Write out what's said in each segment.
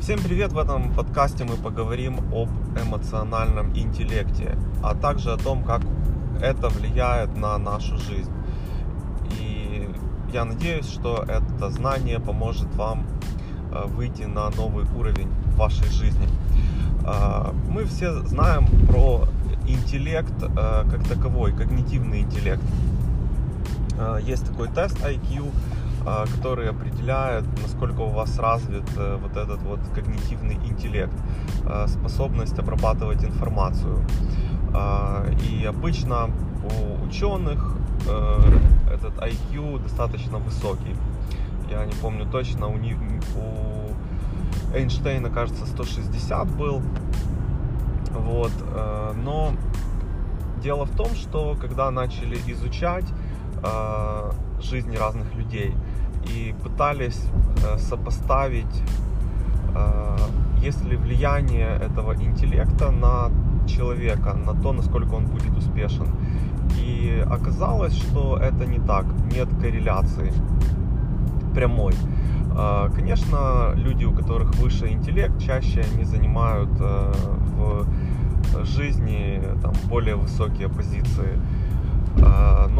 Всем привет! В этом подкасте мы поговорим об эмоциональном интеллекте, а также о том, как это влияет на нашу жизнь. И я надеюсь, что это знание поможет вам э, выйти на новый уровень вашей жизни. Э, мы все знаем про интеллект э, как таковой, когнитивный интеллект. Есть такой тест IQ, а, который определяет, насколько у вас развит э, вот этот вот когнитивный интеллект, а, способность обрабатывать информацию. И обычно у ученых э, этот IQ достаточно высокий. Я не помню точно, у, них, у Эйнштейна, кажется, 160 был. Вот. Э, но дело в том, что когда начали изучать жизни разных людей, и пытались э, сопоставить, э, есть ли влияние этого интеллекта на человека, на то, насколько он будет успешен. И оказалось, что это не так, нет корреляции прямой. Э, конечно, люди, у которых выше интеллект, чаще они занимают в жизни там, более высокие позиции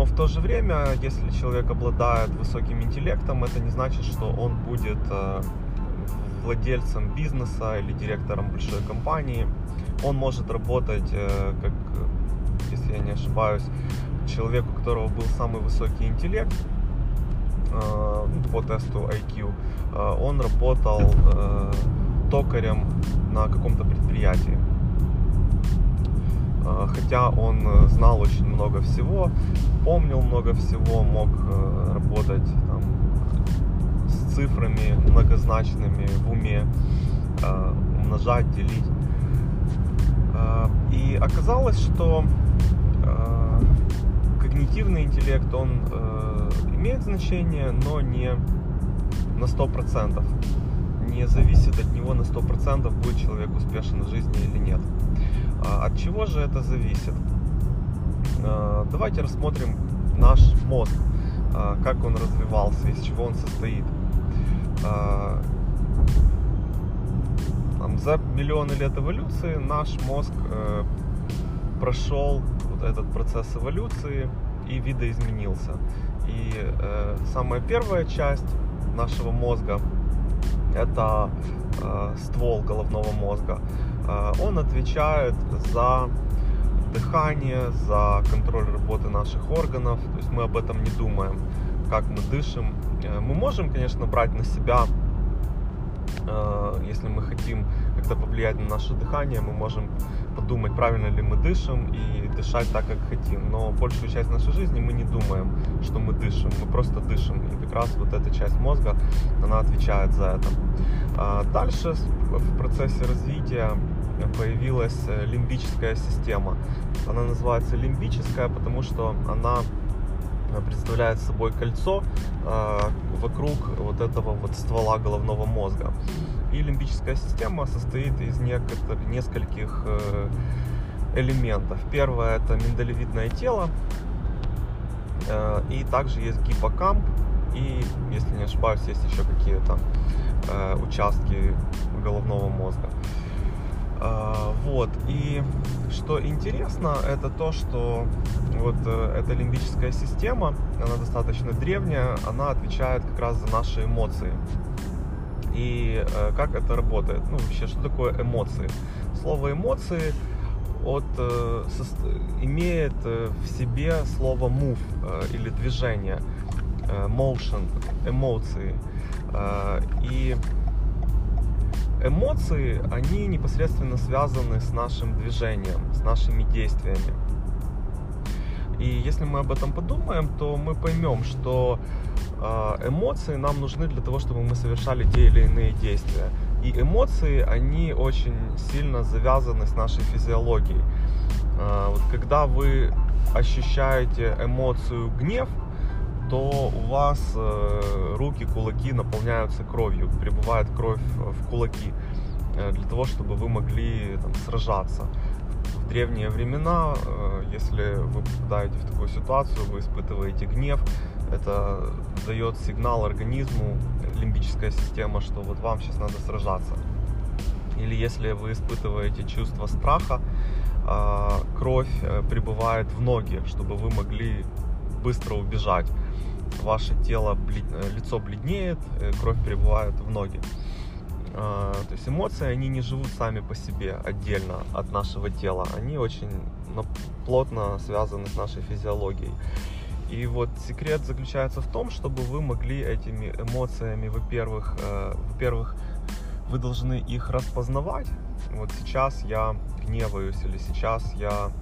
но в то же время, если человек обладает высоким интеллектом, это не значит, что он будет э, владельцем бизнеса или директором большой компании. Он может работать, э, как, если я не ошибаюсь, человек, у которого был самый высокий интеллект э, по тесту IQ, он работал токарем на каком-то предприятии. Хотя он э, знал очень много всего, помнил много всего, мог э, работать там, с цифрами многозначными в уме, а, умножать, делить. И оказалось, что когнитивный интеллект, он э, имеет значение, но не на 100%. Не зависит от него на 100%, будет человек успешен в жизни или нет. А от чего же это зависит? А, давайте рассмотрим наш мозг, а, как он развивался, из чего он состоит. За миллионы лет эволюции наш мозг э, прошел вот этот процесс эволюции и видоизменился. И э, самая первая часть нашего мозга это э, ствол головного мозга. Э, он отвечает за дыхание, за контроль работы наших органов. То есть мы об этом не думаем, как мы дышим. Э, мы можем, конечно, брать на себя, э, если мы хотим как-то повлиять на наше дыхание, мы можем подумать, правильно ли мы дышим и дышать так, как хотим. Но большую часть нашей жизни мы не думаем, что мы дышим, мы просто дышим. И как раз вот эта часть мозга, она отвечает за это. Дальше в процессе развития появилась э, лимбическая система. Она называется лимбическая, потому что она э, представляет собой кольцо э, вокруг вот этого вот ствола головного мозга. И лимбическая система состоит из некоторых, нескольких э, элементов. Первое это миндалевидное тело, э, и также есть гиппокамп, и, если не ошибаюсь, есть еще какие-то э, участки головного мозга. А, вот, и что интересно, это то, что вот э, эта лимбическая система, она достаточно древняя, она отвечает как раз за наши эмоции. И э, как это работает? Ну, вообще, что такое эмоции? Слово эмоции от, э, имеет в себе слово move или движение, motion, эмоции. И эмоции, они непосредственно связаны с нашим движением, с нашими действиями. И если мы об этом подумаем, то мы поймем, что а, эмоции нам нужны для того, чтобы мы совершали те или иные действия. И эмоции, они очень сильно завязаны с нашей физиологией. А, вот когда вы ощущаете эмоцию гнев, то у вас э, руки, кулаки наполняются кровью, прибывает кровь в кулаки э, для того, чтобы вы могли там, сражаться. В древние времена, э, если вы попадаете в такую ситуацию, вы испытываете гнев, это дает сигнал организму, лимбическая система, что вот вам сейчас надо сражаться. или если вы испытываете чувство страха, кровь э, прибывает в ноги, чтобы вы могли быстро убежать. Ваше тело, э, лицо бледнеет, э, кровь прибывает в ноги. А, то есть эмоции, они не живут сами по себе отдельно от нашего тела. Они очень плотно связаны с нашей физиологией. И вот секрет заключается в том, чтобы вы могли этими эмоциями, во-первых, э, во-первых, вы должны их распознавать. Вот сейчас я гневаюсь, или сейчас я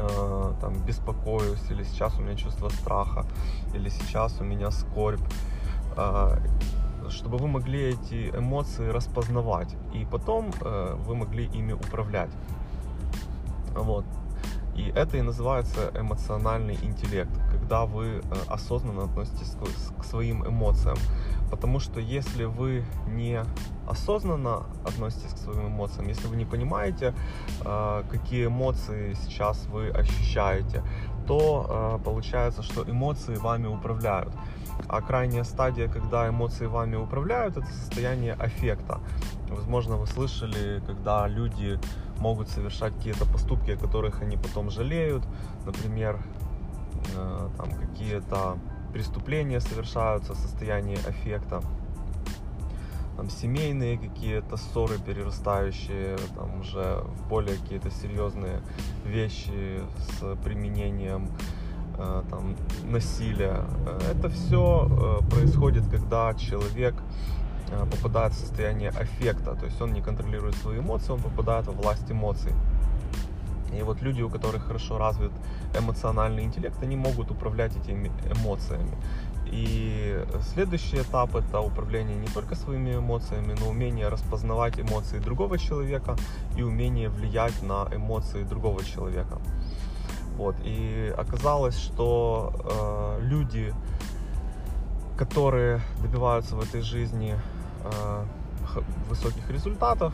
э, там беспокоюсь, или сейчас у меня чувство страха, или сейчас у меня скорбь. Э, чтобы вы могли эти эмоции распознавать, и потом э, вы могли ими управлять. Вот. И это и называется эмоциональный интеллект, когда вы осознанно относитесь к своим эмоциям. Потому что если вы не осознанно относитесь к своим эмоциям, если вы не понимаете, э, какие эмоции сейчас вы ощущаете, то э, получается, что эмоции вами управляют. А крайняя стадия, когда эмоции вами управляют, это состояние аффекта. Возможно, вы слышали, когда люди могут совершать какие-то поступки, о которых они потом жалеют. Например, э, там какие-то преступления совершаются в состоянии аффекта. Там семейные какие-то ссоры, перерастающие там уже в более какие-то серьезные вещи с применением э, там, насилия. Это все э, происходит, когда человек Э, попадает в состояние аффекта, то есть он не контролирует свои эмоции, он попадает во власть эмоций. И вот люди, у которых хорошо развит эмоциональный интеллект, они могут управлять этими эмоциями. И следующий этап это управление не только своими эмоциями, но умение распознавать эмоции другого человека и умение влиять на эмоции другого человека. Вот. И оказалось, что э, люди, которые добиваются в этой жизни Э, высоких результатов,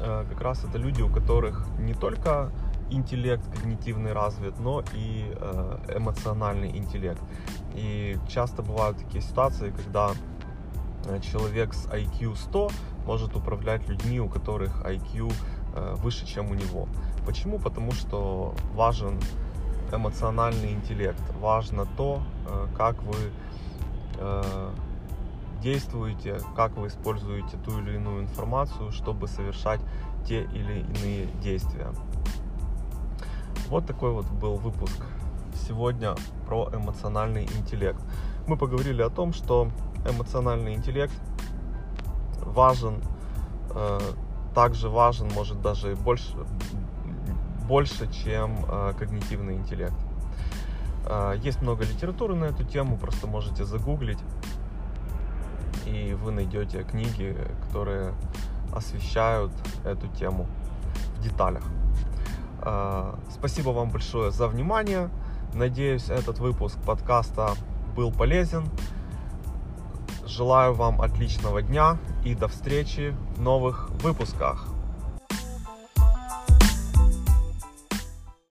э, как раз это люди, у которых не только интеллект когнитивный развит, но и э, эмоциональный интеллект. И часто бывают такие ситуации, когда человек с IQ 100 может управлять людьми, у которых IQ выше, чем у него. Почему? Потому что важен эмоциональный интеллект, важно то, как вы действуете, как вы используете ту или иную информацию, чтобы совершать те или иные действия. Вот такой вот был выпуск сегодня про эмоциональный интеллект. Мы поговорили о том, что эмоциональный интеллект важен, э, также важен, может даже больше, больше чем э, когнитивный интеллект. Э, есть много литературы на эту тему, просто можете загуглить и вы найдете книги, которые освещают эту тему в деталях. А, спасибо вам большое за внимание. Надеюсь, этот выпуск подкаста был полезен. Желаю вам отличного дня и до встречи в новых выпусках.